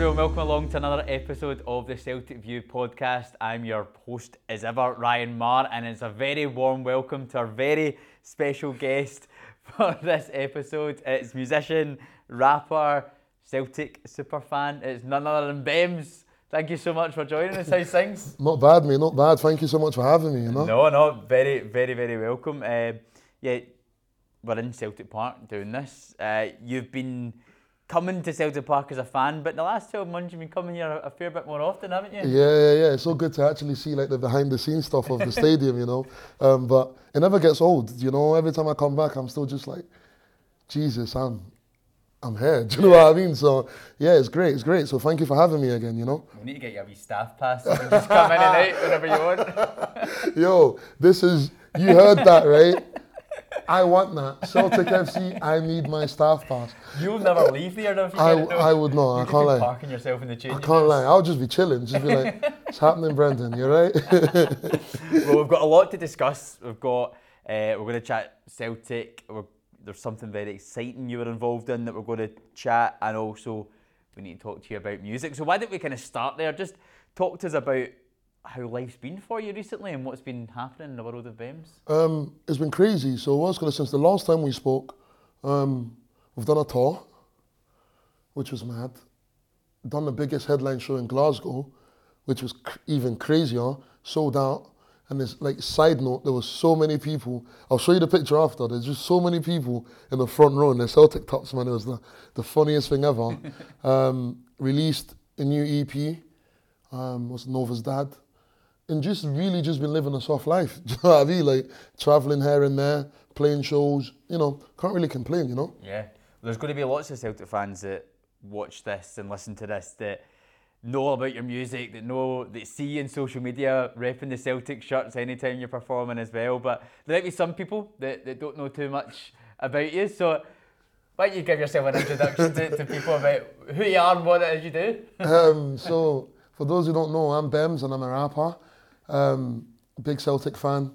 Everyone, welcome along to another episode of the Celtic View podcast. I'm your host, as ever, Ryan Marr, and it's a very warm welcome to our very special guest for this episode. It's musician, rapper, Celtic superfan. It's none other than Bemz. Thank you so much for joining us. How's things? Not bad, mate. Not bad. Thank you so much for having me. You know. No, no, very, very, very welcome. Uh, yeah, we're in Celtic Park doing this. Uh, you've been coming to Celtic Park as a fan, but in the last 12 months you've been coming here a, a fair bit more often, haven't you? Yeah, yeah, yeah. It's so good to actually see like the behind the scenes stuff of the stadium, you know. Um, but it never gets old, you know. Every time I come back, I'm still just like, Jesus, I'm, I'm here. Do you know what I mean? So yeah, it's great. It's great. So thank you for having me again. You know. We need to get you a wee staff pass. You can just come in and out whenever you want. Yo, this is you heard that right? I want that. Celtic FC, I need my staff pass. You'll never leave here though if you I, get it, though. I would not. You I can't lie. parking yourself in the I can't lie. I'll just be chilling. Just be like, "What's happening, Brendan? You're right?" well, we've got a lot to discuss. We've got uh, we're going to chat Celtic. We're, there's something very exciting you were involved in that we're going to chat, and also we need to talk to you about music. So why don't we kind of start there? Just talk to us about how life's been for you recently and what's been happening in the world of BEMZ. Um, it's been crazy. So what's going to since the last time we spoke, um, we've done a tour, which was mad. Done the biggest headline show in Glasgow, which was cr- even crazier. Sold out. And this like side note, there was so many people. I'll show you the picture after. There's just so many people in the front row in the Celtic tops, man. It was the, the funniest thing ever. um, released a new EP. Um, was Nova's dad and just really just been living a soft life. Do you know what I mean? Like traveling here and there, playing shows. You know, can't really complain. You know. Yeah, there's going to be lots of Celtic fans that watch this and listen to this that know about your music, that know that see you in social media repping the Celtic shirts anytime you're performing as well. But there might be some people that, that don't know too much about you. So why don't you give yourself an introduction to, to people about who you are and what it is you do? Um, so for those who don't know, I'm Bemz and I'm a rapper. Um, big Celtic fan.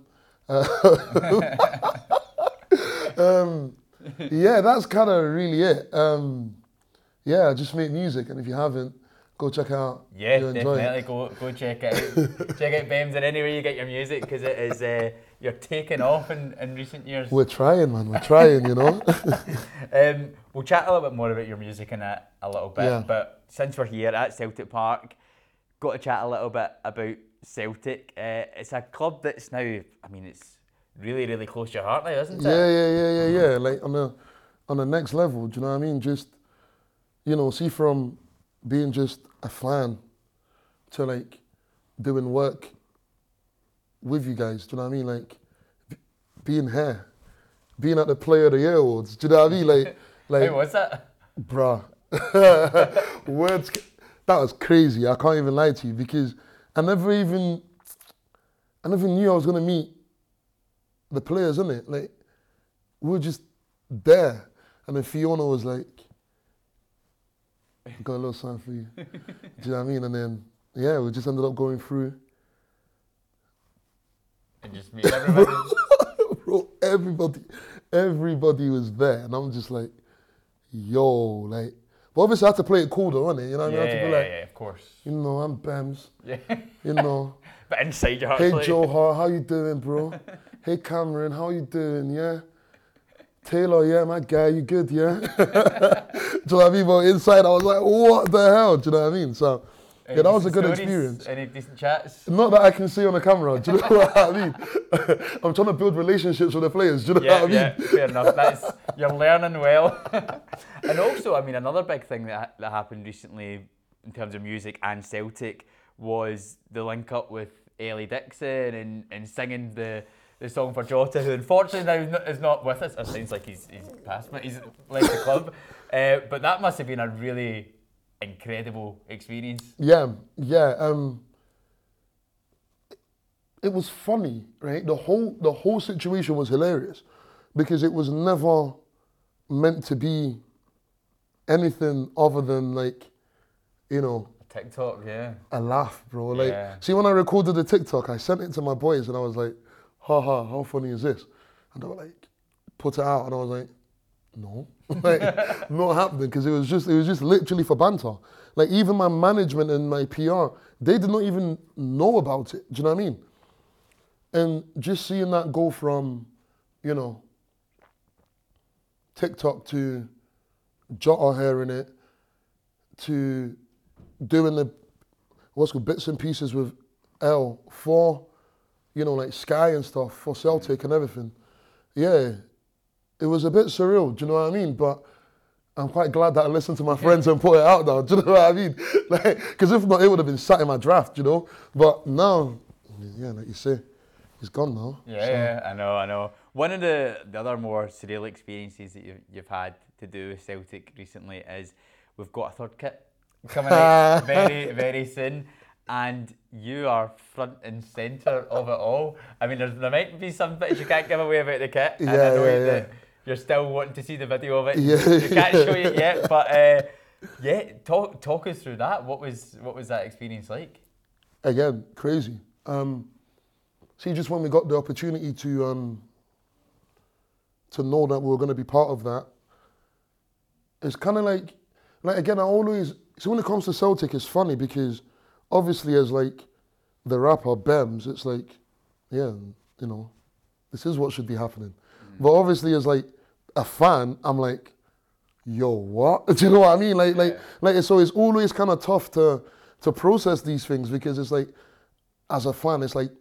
Uh, um, yeah, that's kind of really it. Um, yeah, I just make music, and if you haven't, go check out. Yeah, You'll enjoy it. definitely go go check it out. check out Bemz and anywhere you get your music because it is uh, you're taking off in, in recent years. We're trying, man. We're trying. You know. Um, we'll chat a little bit more about your music in a, a little bit, Yeah. but since we're here at Celtic Park, got to chat a little bit about Celtic. Uh, it's a club that's now, I mean, it's really, really close to your heart now, isn't it? yeah, yeah, yeah, yeah. Yeah. Like on the on the next level, do you know what I mean? Just you know, see from being just a fan to like doing work with you guys. Do you know what I mean? Like being here, being at the Player of the Year awards. Do you know what I mean? Like, like, How was that? bruh, words. That was crazy. I can't even lie to you because I never even, I never knew I was gonna meet the players, innit? Like, we were just there. And then Fiona was like, got a little sign for you. Do you know what I mean? And then, yeah, we just ended up going through. And just meet everybody. Bro, everybody, everybody was there. And I'm just like, yo, like, but obviously I had to play it cool though, innit? You know what yeah, I mean? I had to yeah, be like, yeah, of course. you know, I'm Bemz, Yeah. you know. but inside your heart, Hey like, Joe Hart, how you doing, bro? hey Cameron, how you doing? Yeah. Taylor, yeah, my guy, you good, yeah? Do you know what I mean? But inside, I was like, what the hell? Do you know what I mean? So, yeah, that was a good experience. Any decent chats? Not that I can see on the camera. Do you know what I mean? I'm trying to build relationships with the players. Do you know yeah, what I mean? yeah, fair enough. That's you're learning well. and also, I mean, another big thing that that happened recently in terms of music and Celtic was the link up with Ellie Dixon and, and singing the the song for Jota, who unfortunately now is not- is not with us. It sounds like he's he's passed, but he's left the club. Uh, but that must have been a really incredible experience. Yeah, yeah. Um, it was funny, right? The whole the whole situation was hilarious because it was never meant to be anything other than like, you know, TikTok, yeah. a laugh, bro. Like, Yeah. see, when I recorded the TikTok, I sent it to my boys and I was like, ha ha, how funny is this? And they were like, put it out, and I was like, no, like, not happening because it was just it was just literally for banter. Like even my management and my PR, they did not even know about it. Do you know what I mean? And just seeing that go from, you know, TikTok to Jota hearing it to doing the what's called bits and pieces with L for, you know, like Sky and stuff for Celtic and everything. Yeah, it was a bit surreal. Do you know what I mean? But I'm quite glad that I listened to my friends and put it out now. Do you know what I mean? Like, because if not, it would have been sat in my draft. You know. But now, yeah, like you say, it's gone now. Yeah, So- yeah, I know, I know. One of the, the other more surreal experiences that you've, you've had to do with Celtic recently is we've got a third kit coming out very, very soon. And you are front and centre of it all. I mean, there's, there might be some bits you can't give away about the kit. Yeah, know yeah, yeah. You're still wanting to see the video of it. Yeah, you can't show it yet, but uh, yeah, talk talk us through that. What was what was that experience like? again, crazy. Um, see, just when we got the opportunity to um, to know that we were going to be part of that, it's kind of like, like again, I always so when it comes to Celtic, it's funny because obviously as like the rapper Bemz, it's like, yeah, you know, this is what should be happening. But obviously as like a fan, I'm like, yo, what? Do you know what I mean? Like, like, like, so it's always kind of tough to to process these things because it's like, as a fan, it's like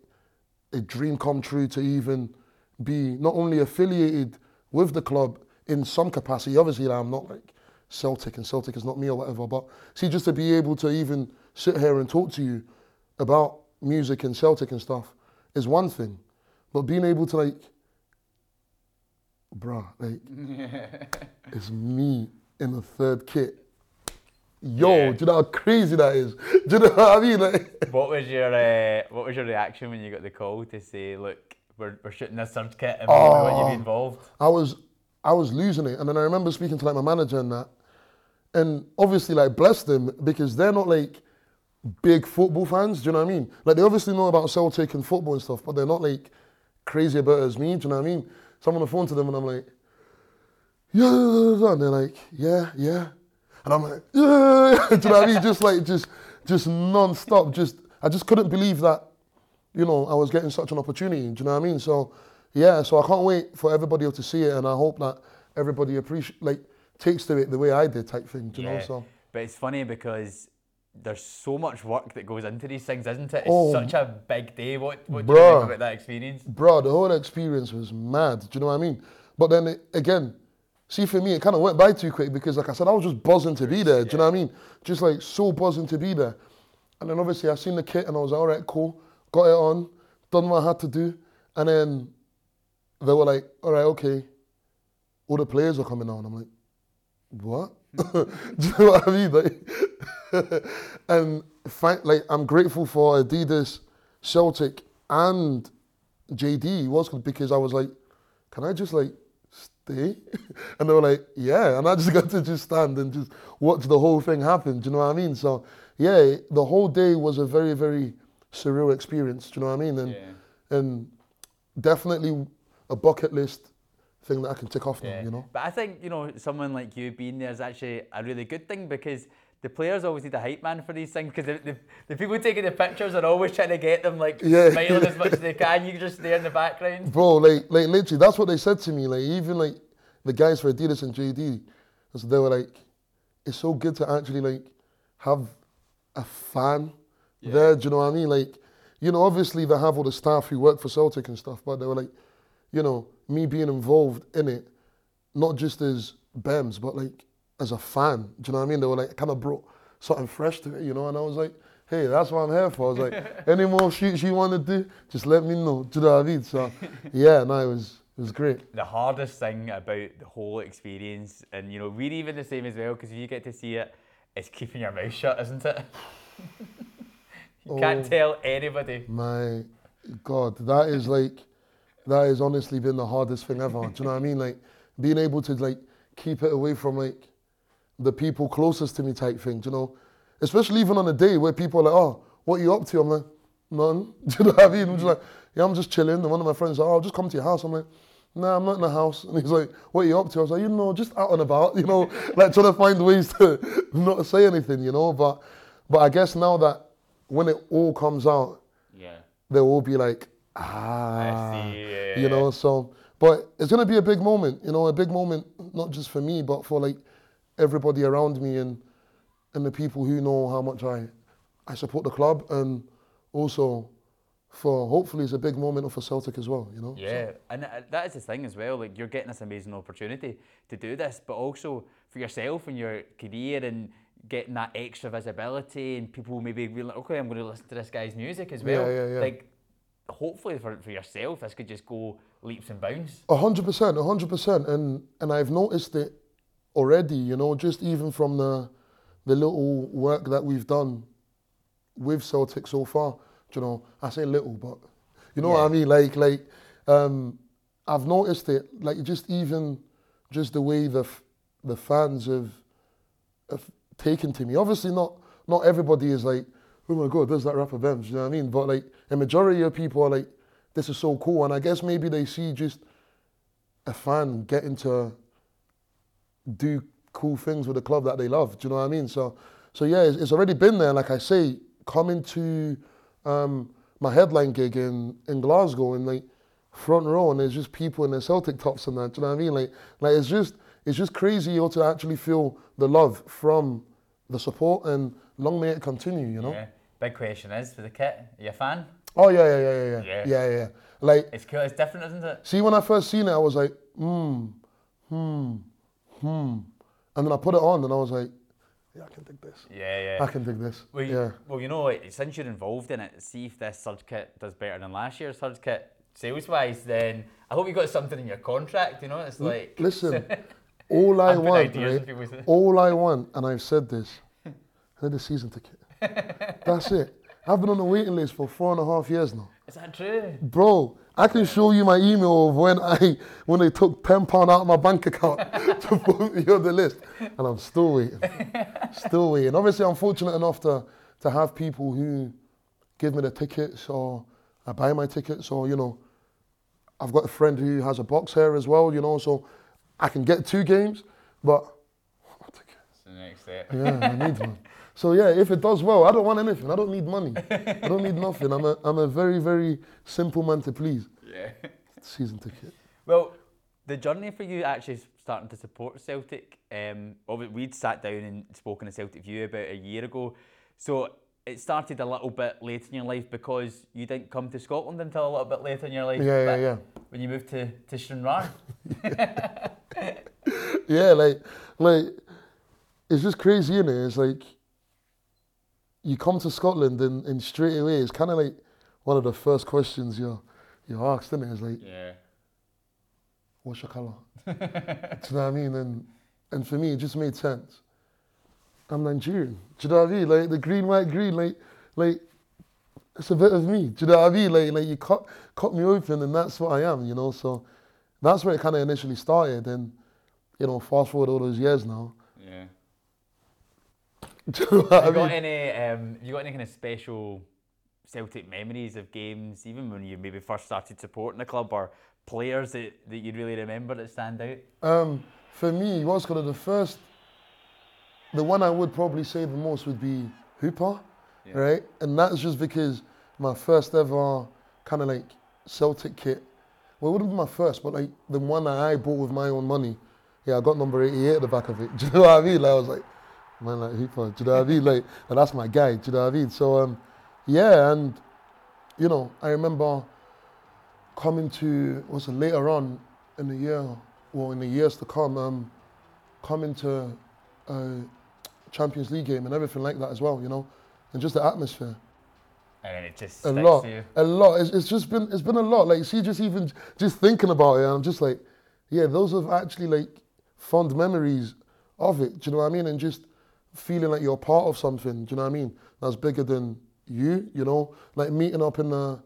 a dream come true to even be not only affiliated with the club in some capacity. Obviously, I'm not like Celtic, and Celtic is not me or whatever. But see, just to be able to even sit here and talk to you about music and Celtic and stuff is one thing, but being able to like, bruh, like, it's me in the third kit. Yo, Yeah. do you know how crazy that is? Do you know what I mean? Like, What was your uh, What was your reaction when you got the call to say, "Look, we're, we're shooting this third kit and we want you to be involved"? I was I was losing it, and then I remember speaking to like my manager and that, and obviously like bless them because they're not like big football fans. Do you know what I mean? Like they obviously know about Celtic and football and stuff, but they're not like crazy about it as me. Do you know what I mean? So I'm on the phone to them and I'm like, yeah, and they're like, yeah, yeah, and I'm like, yeah, do you know what I mean? Just like just just non-stop. Just I just couldn't believe that you know, I was getting such an opportunity. Do you know what I mean? So, yeah, so I can't wait for everybody to see it, and I hope that everybody appreciate, like, takes to it the way I did, type thing. Do you know? So, But it's funny because there's so much work that goes into these things, isn't it? It's Oh. such a big day. What What do you think about that experience? bro, the whole experience was mad. Do you know what I mean? But then it, again, see, for me, it kind of went by too quick because, like I said, I was just buzzing to be there. Do you know what I mean? Just like so buzzing to be there. And then obviously I seen the kit and I was like, all right, cool, got it on, done what I had to do, and then they were like, all right, okay, all the players are coming on. I'm like, what? Do you know what I mean? Like, and fi- like, I'm grateful for Adidas, Celtic, and JD was because I was like, can I just like stay? And they were like, yeah. And I just got to just stand and just watch the whole thing happen. Do you know what I mean? So yeah, the whole day was a very, very surreal experience. Do you know what I mean? And and definitely a bucket list thing that I can tick off now. You know. But I think you know someone like you being there is actually a really good thing because the players always need a hype man for these things because the, the, the people taking the pictures are always trying to get them like Yeah. smiling as much as they can. You just there in the background. Bro, like, like literally, that's what they said to me. Like, even like the guys for Adidas and JD, so they were like, it's so good to actually like have a fan there. Do you know what I mean? Like, you know, obviously they have all the staff who work for Celtic and stuff, but they were like, you know, me being involved in it, not just as Bemz, but like as a fan. Do you know what I mean? They were like, kind of brought something fresh to it, you know. And I was like, hey, that's what I'm here for. I was like, any more shoots you want to do, just let me know. Do you know what I mean? So, yeah, no, it was it was great. The hardest thing about the whole experience, and you know we're even the same as well because if you get to see it, it, is keeping your mouth shut, isn't it? you can't Oh. tell anybody. My God, that is like, that has honestly been the hardest thing ever. Do you know what I mean? Like being able to like keep it away from like the people closest to me type thing. You know? Especially even on a day where people are like, oh, what are you up to? I'm like, none. Do you know what I mean? I'm just like, yeah, I'm just chilling. And one of my friends is like, oh, I'll just come to your house. I'm like, nah, I'm not in the house. And he's like, what are you up to? I was like, you know, just out and about, you know, like trying to find ways to not say anything, you know. But, but I guess now that when it all comes out, Yeah. they'll all be like, ah, see, yeah, you know. So, but it's gonna be a big moment, you know, a big moment not just for me, but for like everybody around me and and the people who know how much I I support the club, and also for hopefully it's a big moment for Celtic as well, you know. Yeah, and uh, that is the thing as well. Like you're getting this amazing opportunity to do this, but also for yourself and your career and getting that extra visibility and people maybe being like, okay, I'm going to listen to this guy's music as well. Yeah, yeah, yeah. Like, hopefully for, for yourself, this could just go leaps and bounds. A hundred percent, a hundred percent, and and I've noticed it already. You know, just even from the the little work that we've done with Celtic so far. You know, I say little, but you know what I mean. Like like, um, I've noticed it. Like just even just the way the f- the fans have have taken to me. Obviously, not not everybody is like, oh my god, there's that rapper Bemz. You know what I mean? But like, a majority of people are like, this is so cool, and I guess maybe they see just a fan getting to do cool things with the club that they love. Do you know what I mean? So, so yeah, it's, it's already been there. Like I say, coming to um, my headline gig in, in Glasgow and like front row, and there's just people in their Celtic tops and that. Do you know what I mean? Like, like it's just it's just crazy you to actually feel the love from the support, and long may it continue. You know? Yeah. Big question is for the kit. Are you a fan? Oh yeah, yeah, yeah, yeah, yeah, Yeah. yeah, yeah. yeah. Like, It's cool. It's different, isn't it? see, when I first seen it, I was like, hmm, hmm, hmm, and then I put it on, and I was like, yeah, I can dig this. Yeah, yeah. I can dig this. Well, you, yeah. well, you know, since you're involved in it, see if this Surge kit does better than last year's Surge kit sales wise. Then I hope you got something in your contract. You know, it's like Listen, all I want, ideas right? All I want, and I've said this, I need a season ticket. That's it. I've been on the waiting list for four and a half years now. Is that true? Bro, I can show you my email of when I when they took ten pound out of my bank account to put me on the list, and I'm still waiting, still waiting. Obviously, I'm fortunate enough to to have people who give me the tickets or I buy my tickets or you know, I've got a friend who has a box here as well, you know, so I can get two games, but my ticket. It's the next step. Yeah, I need one. So yeah, if it does well, I don't want anything. I don't need money. I don't need nothing. I'm a I'm a very very simple man to please. Yeah. Season ticket. Well, the journey for you actually starting to support Celtic. Um, we'd sat down and spoken to Celtic View about a year ago, so it started a little bit late in your life because you didn't come to Scotland until a little bit later in your life. Yeah, yeah, yeah. When you moved to to Stranraer. Yeah, like like it's just crazy, is it? It's like you come to Scotland and, and straight away it's kind of like one of the first questions you're you're asked, isn't it? It's like, Yeah. what's your colour? Do you know what I mean? And and for me, it just made sense. I'm Nigerian. Do you know what I mean? Like the green, white, green, like like it's a bit of me. Do you know what I mean? Like like you cut cut me open, and that's what I am. You know, so that's where it kind of initially started, and you know, fast forward all those years now. Yeah. Do you know what I you got any? Um, you got any kind of special Celtic memories of games, even when you maybe first started supporting the club, or players that, that you really remember that stand out? Um, for me, what's kind of the first, the one I would probably say the most would be Hooper, right? And that's just because my first ever kind of like Celtic kit. Well, it wouldn't be my first, but like the one that I bought with my own money. Yeah, I got number 88 at the back of it. Do you know what I mean? Like, I was like, man, like you know what Like, and that's my guy. Do you know what I mean? So, um, yeah, and you know, I remember coming to was it later on in the year, well, in the years to come, um, coming to a Champions League game and everything like that as well, you know, and just the atmosphere. And it just A lot, you. a lot. It's, it's just been, it's been a lot. Like, see, just even just thinking about it, I'm just like, yeah, those are actually like fond memories of it. Do you know what I mean? And just feeling like you're part of something. Do you know what I mean? That's bigger than you. You know, like meeting up in the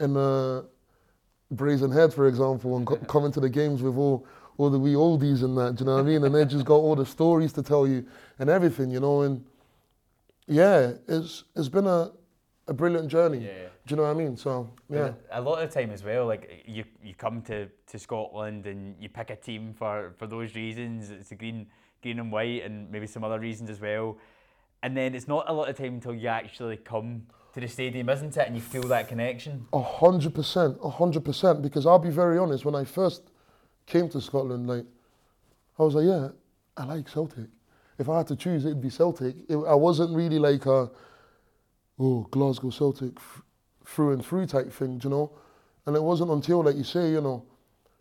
in the Brazen Head, for example, and co- coming to the games with all all the wee oldies and that. Do you know what I mean? And they just got all the stories to tell you and everything. You know, and yeah, it's it's been a a brilliant journey. Yeah. Do you know what I mean? So yeah, A lot of the time as well, like you you come to, to Scotland and you pick a team for, for those reasons. It's the green green and white and maybe some other reasons as well. And then it's not a lot of time until you actually come to the stadium, isn't it? And you feel that connection. a hundred percent, a hundred percent. Because I'll be very honest, when I first came to Scotland, like I was like, yeah, I like Celtic. If I had to choose, it'd be Celtic. It, I wasn't really like a oh Glasgow Celtic f- through and through type thing, you know. And it wasn't until, like you say, you know,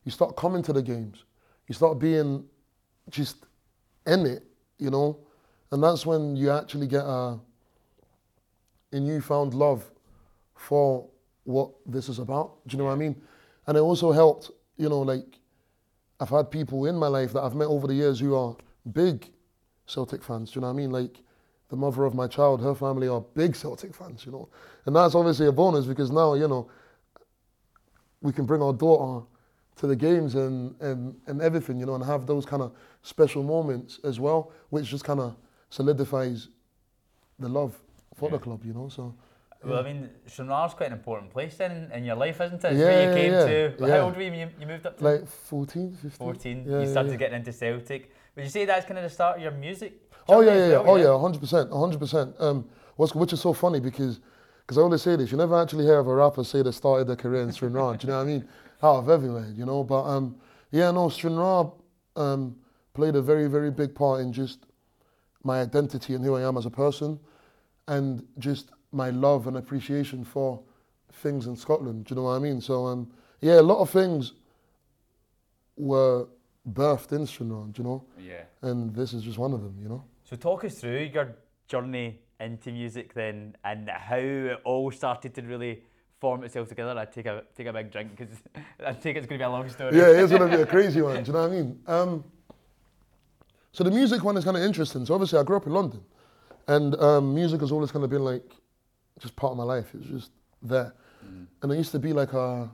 you start coming to the games, you start being just in it, you know, and that's when you actually get a a newfound love for what this is about. Do you know what I mean? And it also helped, you know, like I've had people in my life that I've met over the years who are big Celtic fans. Do you know what I mean? Like the mother of my child, her family are big Celtic fans, you know. And that's obviously a bonus because now, you know, we can bring our daughter to the games and, and, and everything, you know, and have those kind of special moments as well, which just kind of solidifies the love for the club, you know. So Well, I mean, Stranraer's quite an important place then in your life, isn't it? It's Yeah, where you yeah, came yeah, to. But yeah. How old were you when you, you moved up to? like 14, 15. 14. Yeah, you started yeah. getting into Celtic. Would you say that's kind of the start of your music? Oh yeah, journey yeah, yeah. well, Oh yeah, hundred percent, hundred percent. Um, what's which is so funny because because I always say this, you never actually hear of a rapper say they started their career in Stranraer. do you know what I mean? Out of everywhere, you know. But um, yeah, no, Stranraer um played a very very big part in just my identity and who I am as a person, and just my love and appreciation for things in Scotland. Do you know what I mean? So um, yeah, a lot of things were birthed in Stranraer. Do you know? Yeah. And this is just one of them. You know. So talk us through your journey into music then and how it all started to really form itself together. I take a take a big drink because I think it's going to be a long story. Yeah, it's gonna be a crazy one. Do you know what I mean? Um, so the music one is kind of interesting. So obviously I grew up in London, and um, music has always kind of been like just part of my life. It's just there, and I used to be like a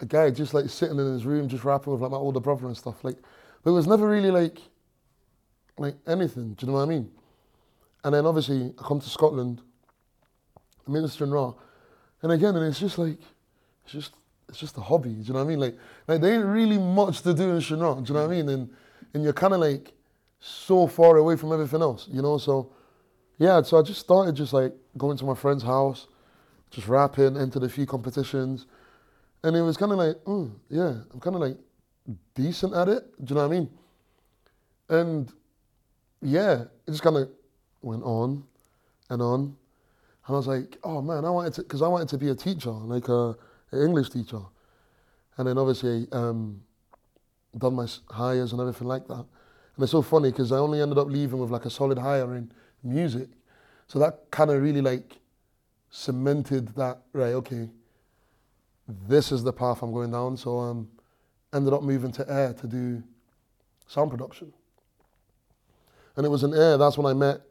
a guy just like sitting in his room just rapping with like my older brother and stuff. Like, but it was never really like like anything. Do you know what I mean? And then obviously I come to Scotland, I'm in Stranraer, and again, and it's just like it's just it's just a hobby. Do you know what I mean? Like, like there ain't really much to do in Stranraer. Do you know what I mean? And and you're kind of like so far away from everything else. You know, so yeah. So I just started just like going to my friend's house, just rapping, entered a few competitions, and it was kind of like, mm, yeah, I'm kind of like decent at it. Do you know what I mean? And yeah, it just kind of went on and on. And I was like, oh man, I wanted to, because I wanted to be a teacher, like a, an English teacher. And then obviously, um, done my Highers and everything like that. And it's so funny because I only ended up leaving with like a solid Higher in music. So that kind of really like cemented that, right, okay, this is the path I'm going down. So um, ended up moving to Ayr to do sound production. And it was in Ayr, that's when I met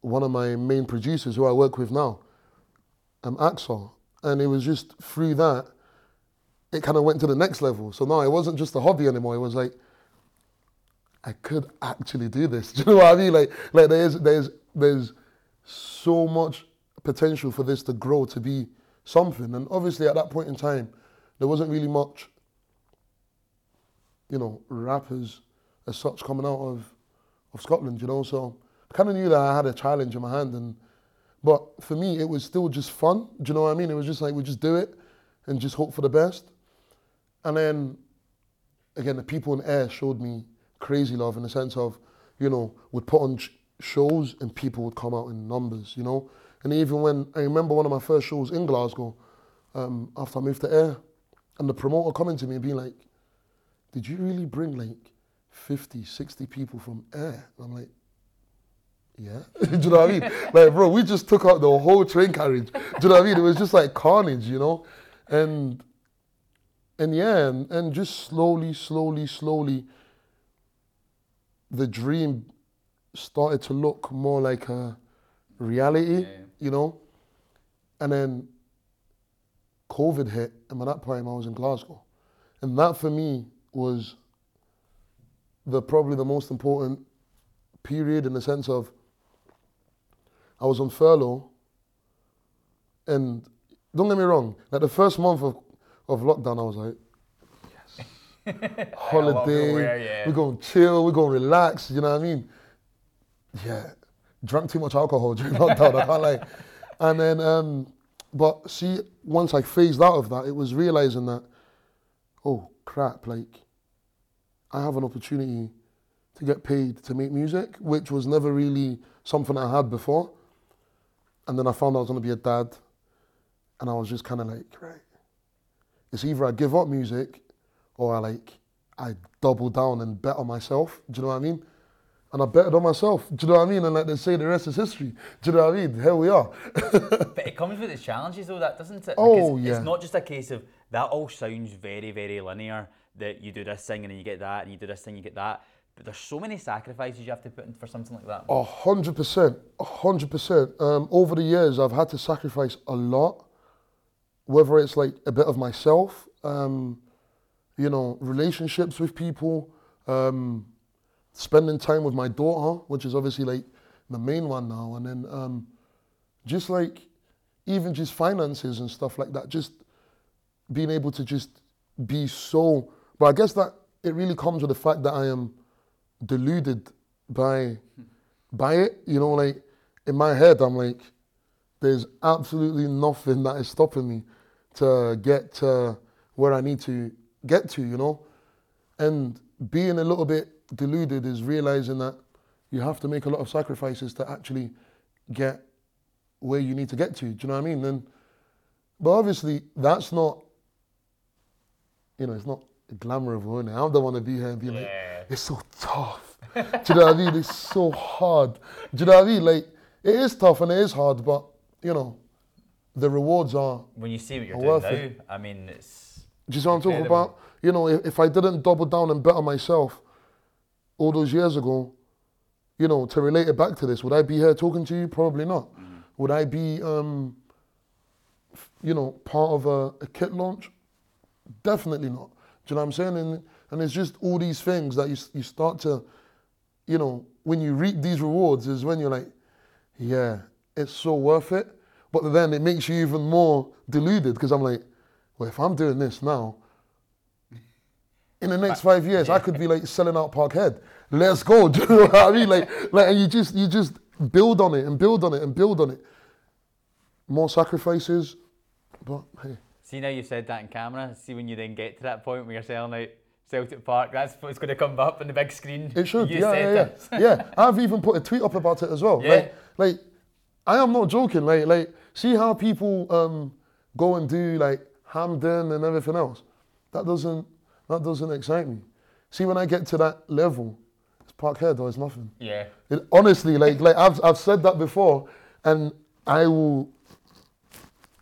one of my main producers who I work with now, um, Axel. And it was just through that, it kind of went to the next level. So now it wasn't just a hobby anymore. It was like, I could actually do this. Do you know what I mean? Like, like there's, there's, there's so much potential for this to grow to be something. And obviously at that point in time, there wasn't really much, you know, rappers as such coming out of, of Scotland, you know. So I kind of knew that I had a challenge in my hand. And, but for me, it was still just fun. Do you know what I mean? It was just like, we just do it and just hope for the best. And then, again, the people in Ayr showed me crazy love in the sense of, you know, would put on sh- shows and people would come out in numbers, you know. And even when I remember one of my first shows in Glasgow, um, after I moved to Ayr, and the promoter coming to me and being like, "Did you really bring like 50, 60 people from Ayr?" And I'm like, "Yeah." Do you know what I mean? like, bro, we just took out the whole train carriage. Do you know what I mean? It was just like carnage, you know, and and yeah, and, and just slowly, slowly, slowly, the dream started to look more like a reality, Yeah. you know. And then COVID hit, and by that time I was in Glasgow, and that for me was the probably the most important period in the sense of I was on furlough, And don't get me wrong, like the first month of, of lockdown, I was like, holiday, yeah. we're going to chill, we're going to relax, you know what I mean? Yeah, drank too much alcohol during lockdown, I can't lie. And then, um, but see, once I phased out of that, it was realizing that, oh crap, like, I have an opportunity to get paid to make music, which was never really something I had before. And then I found I was going to be a dad, and I was just kind of like, right, it's either I give up music, or I like I double down and bet on myself. Do you know what I mean? And I betted on myself. Do you know what I mean? And like they say, the rest is history. Do you know what I mean? Here we are. But it comes with its challenges, though, that doesn't it? Oh, Because yeah. It's not just a case of that all sounds very, very linear. That you do this thing and then you get that, and you do this thing, you get that. But there's so many sacrifices you have to put in for something like that. A hundred percent, a hundred percent. Um, Over the years, I've had to sacrifice a lot, whether it's like a bit of myself, um, you know, relationships with people, um, spending time with my daughter, which is obviously like the main one now, and then um, just like even just finances and stuff like that. Just being able to just be so. But I guess that it really comes with the fact that I am deluded by by it. You know, like in my head, I'm like, there's absolutely nothing that is stopping me to get to where I need to get to. You know, and being a little bit deluded is realizing that you have to make a lot of sacrifices to actually get where you need to get to. Do you know what I mean? And but obviously that's not, you know, it's not glamour of Innit? I don't want to be here and be like, Yeah. it's so tough. Do you know what I mean? It's so hard. Do you know what I mean? Like it is tough and it is hard, but you know, the rewards are. When you see what you're doing worth it. I mean, it's. Do you see what I'm talking Incredible. about? You know, if, if I didn't double down and bet on myself all those years ago, you know, to relate it back to this, would I be here talking to you? Probably not. Would I be, um, you know, part of a, a kit launch? Definitely not. Do you know what I'm saying? And, and it's just all these things that you, you start to, you know, when you reap these rewards is when you're like, yeah, it's so worth it. But then it makes you even more deluded because I'm like, well, if I'm doing this now, in the next five years, I could be like selling out Parkhead. Let's go. Do you know what I mean? Like, like, and you just, you just build on it and build on it and build on it. More sacrifices, but hey, See now you've said that in camera. See when you then get to that point where you're selling out Celtic Park, that's what's going to come up on the big screen. it should. You yeah, said yeah, yeah. yeah. I've even put a tweet up about it as well. Yeah. Like, like, I am not joking. Like, like, see how people um, go and do like Hampden and everything else. That doesn't, that doesn't excite me. See, when I get to that level, it's Parkhead or it's nothing. Yeah. It, honestly, like like I've I've said that before, and I will.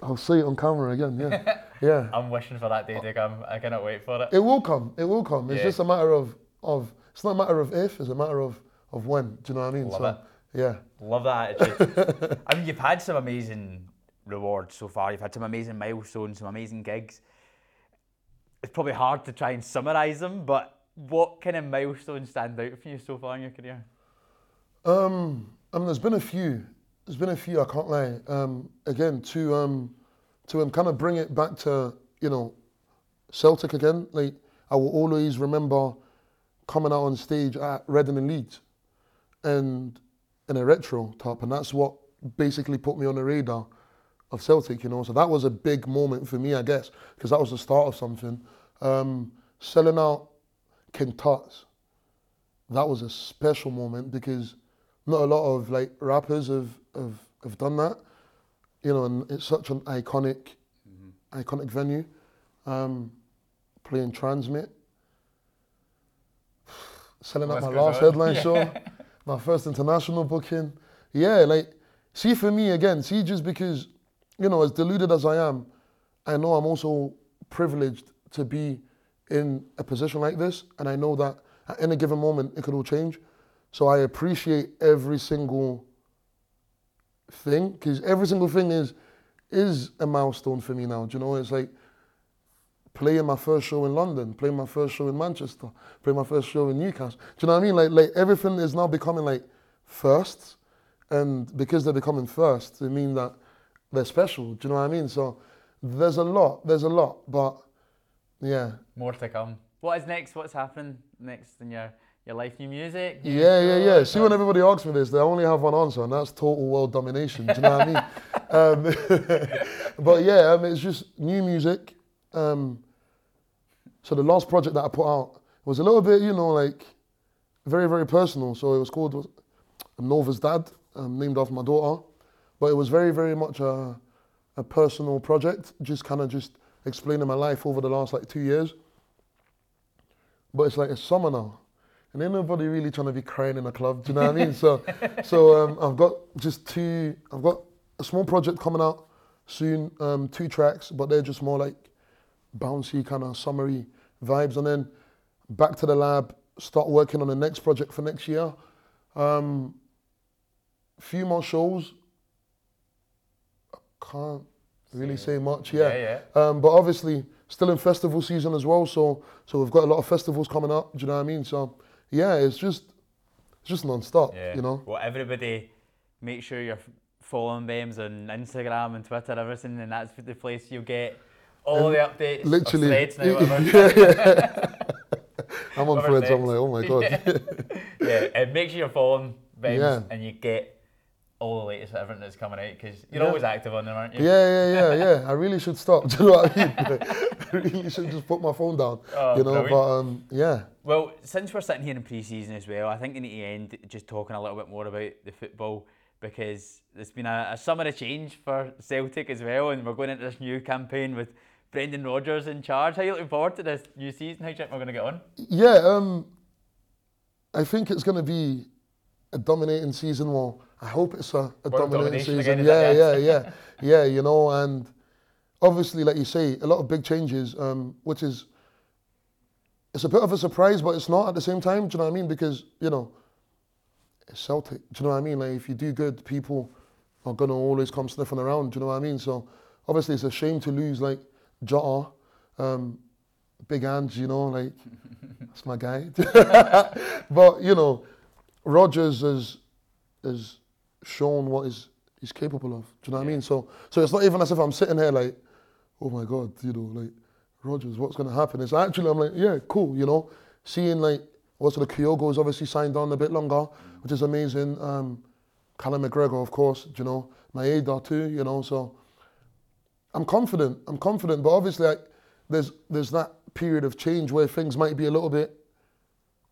I'll say it on camera again. Yeah, yeah. I'm wishing for that day to come. I cannot wait for it. It will come. It will come. It's Yeah. just a matter of of. It's not a matter of if. It's a matter of of when. Do you know what I mean? Love so, it. yeah. Love that attitude. I mean, you've had some amazing rewards so far. You've had some amazing milestones, some amazing gigs. It's probably hard to try and summarise them, but what kind of milestones stand out for you so far in your career? Um, I mean, there's been a few. There's been a few. I can't lie. Um, again, to um, to um, kind of bring it back to you know, Celtic again. Like I will always remember coming out on stage at Reading and Leeds, and in a retro top, and that's what basically put me on the radar of Celtic. You know, so that was a big moment for me, I guess, because that was the start of something. Um, selling out King Tut's that was a special moment because not a lot of like rappers have have, have done that, you know, and it's such an iconic, iconic venue. Um, playing TRNSMT, selling out That's my last right? headline Yeah. show, my first international booking. Yeah, like see for me again, see just because you know as deluded as I am, I know I'm also privileged to be in a position like this, and I know that at any given moment it could all change. So I appreciate every single thing because every single thing is is a milestone for me now. Do you know? It's like playing my first show in London, playing my first show in Manchester, playing my first show in Newcastle. Do you know what I mean? Like like everything is now becoming like firsts, and because they're becoming firsts, it means that they're special. Do you know what I mean? So there's a lot. There's a lot, but yeah. More to come. What is next? What's happening next in your your life? New music? New Yeah, yeah, yeah. See, when everybody asks me this, they only have one answer, and that's total world domination. Do you know what I mean? Um, but yeah, um, it's just new music. Um, so the last project that I put out was a little bit, you know, like very, very personal. So it was called Nova's Dad, um, named after my daughter. But it was very, very much a, a personal project, just kind of just explaining my life over the last like two years. But it's like it's summer now, and ain't nobody really trying to be crying in a club. Do you know what I mean? So, so um, I've got just two. I've got a small project coming out soon, um, two tracks, but they're just more like bouncy kind of summery vibes, and then back to the lab, start working on the next project for next year. Um, few more shows. Can't really say much. Yeah, yeah. Um, but obviously, still in festival season as well. So, so we've got a lot of festivals coming up. Do you know what I mean? So, yeah, it's just, it's just non-stop. Yeah. You know. Well, everybody, make sure you're following Bemz on Instagram and Twitter, everything, and that's the place you'll get all Um, the updates. Literally. now, yeah, yeah. I'm on threads. I'm like, oh my god. yeah, and make sure you're following Yeah. and you get all the latest everything that's coming out because you're Yeah. always active on them, aren't you? Yeah, yeah, yeah, yeah. I really should stop. Do you know what I mean? I really should just put my phone down. Oh, you know, brilliant. but um, yeah. Well, since we're sitting here in pre-season as well, I think we need to end just talking a little bit more about the football because there's been a, a summer of change for Celtic as well, and we're going into this new campaign with Brendan Rodgers in charge. How are you looking forward to this new season? How do you think we're going to get on? Yeah, um, I think it's going to be a dominating season. Well, I hope it's a, a dominating season. yeah, yeah, yeah, yeah. You know, and obviously, like you say, a lot of big changes, um, which is it's a bit of a surprise, but it's not at the same time. Do you know what I mean? Because you know, it's Celtic. Do you know what I mean? Like if you do good, people are gonna always come sniffing around. Do you know what I mean? So obviously, it's a shame to lose like Jota, um, Big Ange. You know, like that's my guy. but you know, Rodgers is has shown what is he's capable of. Do you know what I mean? So so it's not even as if I'm sitting here like, oh my god, you know, like Rodgers, what's gonna happen? It's actually I'm like, yeah, cool, you know, seeing like also the Kyogo's obviously signed on a bit longer, which is amazing. Um, Callum McGregor, of course, you know, my Maeda too, you know, so I'm confident. I'm confident, but obviously like, there's there's that period of change where things might be a little bit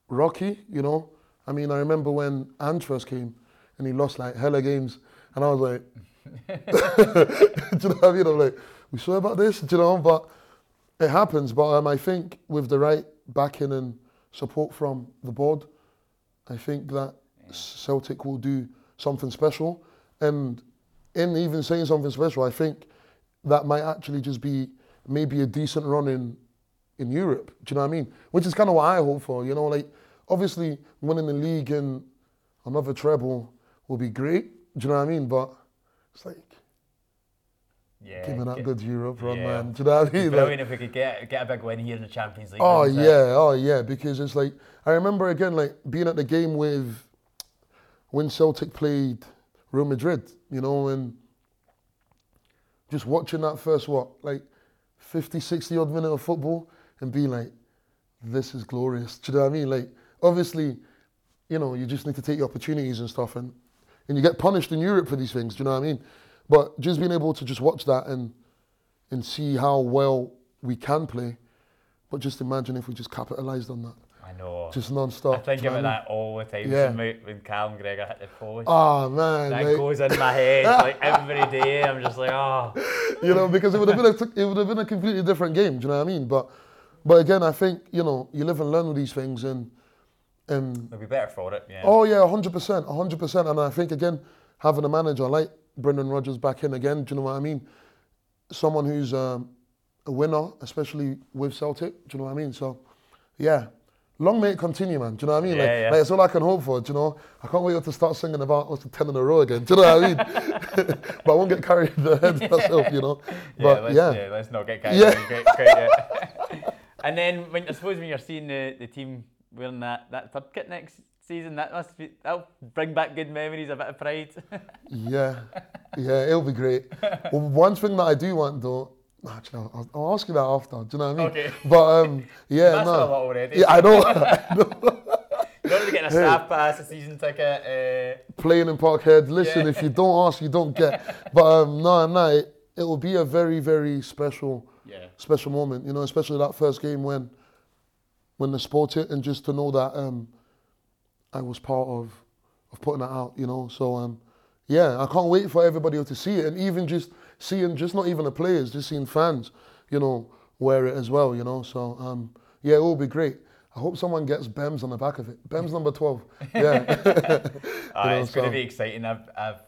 rocky, you know. I mean, I remember when Ange first came and he lost like hella games, and I was like, do you know what I mean? I'm like, we sure about this? Do you know? But it happens. But um, I think with the right backing and support from the board, I think that Celtic will do something special. And in even saying something special, I think that might actually just be maybe a decent run in in Europe. Do you know what I mean? Which is kind of what I hope for. You know, like obviously winning the league and another treble will be great. Do you know what I mean? But it's like Yeah. giving that get- good Europe run, yeah. man. Do you know what I mean? Like, if we could get get a big win here in the Champions League. Oh it? yeah, oh yeah, because it's like I remember again like being at the game with when Celtic played Real Madrid, you know, and just watching that first what like 50, 60 odd minute of football and being like, this is glorious. Do you know what I mean? Like obviously, you know, you just need to take your opportunities and stuff and and you get punished in Europe for these things. Do you know what I mean? But just being able to just watch that and and see how well we can play. But just imagine if we just capitalised on that, I know. just non-stop. I think do you know about what I mean? that all the time. Yeah. When, Callum Gregor hit the post. Ah man, that like, goes in my head like every day. I'm just like, oh. you know, because it would have been a, it would have been a completely different game. Do you know what I mean? But but again, I think you know you live and learn with these things, and and We'll be better for it. Yeah. oh yeah, hundred percent, hundred percent. And I think again, having a manager like Brendan Rodgers back in again, do you know what I mean? Someone who's um, a winner, especially with Celtic. Do you know what I mean? So yeah. Long may it continue, man. Do you know what I mean? Yeah, like, yeah. like, it's all I can hope for. Do you know? I can't wait to start singing about the ten in a row again. Do you know what I mean? but I won't get carried ahead myself, you know. yeah, But let's, yeah, yeah, let's not get carried Yeah. away quite- quite and then when I suppose when you're seeing the, the team wearing that, that third kit next season, that must be that'll bring back good memories, a bit of pride. yeah, yeah, it'll be great. well, one thing that I do want though, actually, I'll, I'll ask you that after. Do you know what I mean? Okay. But um, yeah, That's no. a lot already. Yeah, I know. I know. You're already getting a staff pass, a season ticket. Uh, Playing in Parkhead. Listen, Yeah. if you don't ask, you don't get. But um, no, no, it, it will be a very, very special, yeah. special moment. You know, especially that first game when, when the sport hit, and just to know that um, I was part of, of putting that out. You know, so um, yeah, I can't wait for everybody to see it, and even just seeing, just not even the players, just seeing fans, you know, wear it as well. You know, so um, yeah, it will be great. I hope someone gets Bemz on the back of it. Bemz number twelve. Yeah. Ah, know, it's going to be exciting. I've, I've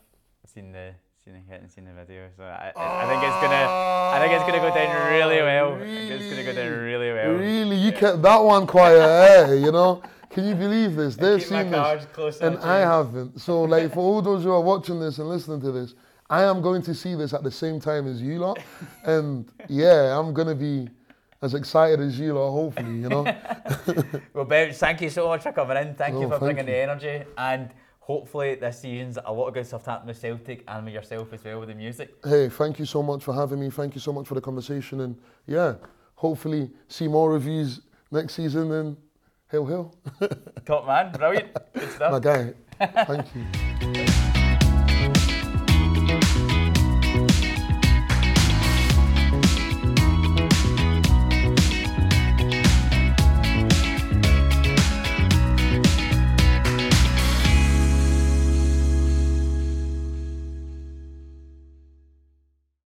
seen the seen the hit and seen the video, so I, I, I think it's gonna think it's gonna go down really well. I think it's gonna go down really well. Really, you kept that one quiet, eh? You know? Can you believe this? They've seen this, and I haven't. So, like, for all those who are watching this and listening to this, I am going to see this at the same time as you lot, and yeah, I'm gonna be as excited as you lot. Hopefully, you know. Well, Ben, thank you so much for coming in. Thank No, you for thank bringing you. the energy, and hopefully this season's a lot of good stuff to happen with Celtic and with yourself as well with the music. hey, thank you so much for having me. Thank you so much for the conversation, and yeah, hopefully see more reviews next season. And hail, hail, Top man, brilliant, good stuff. my guy. Thank you.